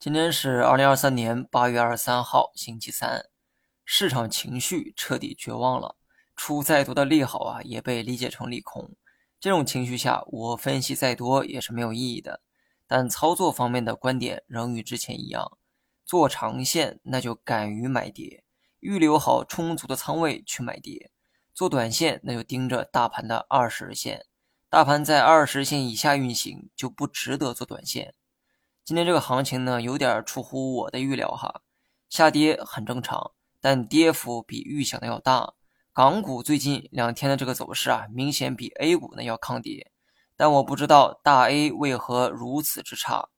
今天是二零二三年八月二十三号，星期三。市场情绪彻底绝望了，出再多的利好啊，也被理解成利空。这种情绪下，我分析再多也是没有意义的。但操作方面的观点仍与之前一样：做长线，那就敢于买跌，预留好充足的仓位去买跌；做短线，那就盯着大盘的二十日线。大盘在二十线以下运行，就不值得做短线。今天这个行情呢，有点出乎我的预料哈，下跌很正常，但跌幅比预想的要大。港股最近两天的这个走势啊，明显比 A 股呢要抗跌，但我不知道大 A 为何如此之差？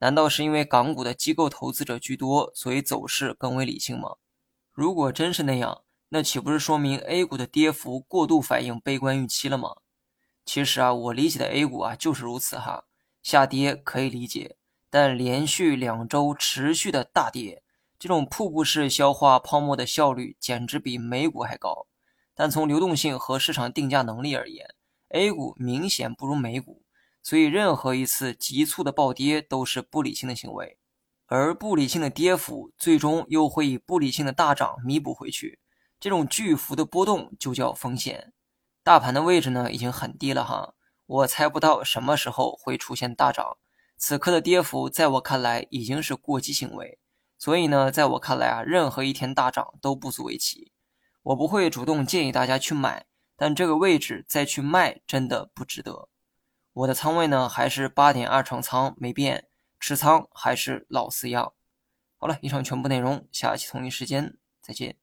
难道是因为港股的机构投资者居多，所以走势更为理性吗？如果真是那样，那岂不是说明 A 股的跌幅过度反映悲观预期了吗？其实啊，我理解的 A 股啊就是如此哈，下跌可以理解。但连续两周持续的大跌，这种瀑布式消化泡沫的效率简直比美股还高。但从流动性和市场定价能力而言，A 股明显不如美股，所以任何一次急促的暴跌都是不理性的行为，而不理性的跌幅最终又会以不理性的大涨弥补回去。这种巨幅的波动就叫风险。大盘的位置呢已经很低了哈，我猜不到什么时候会出现大涨。此刻的跌幅，在我看来已经是过激行为，所以呢，在我看来啊，任何一天大涨都不足为奇。我不会主动建议大家去买，但这个位置再去卖真的不值得。我的仓位呢，还是八点二成仓没变，持仓还是老四样。好了，以上全部内容，下期同一时间再见。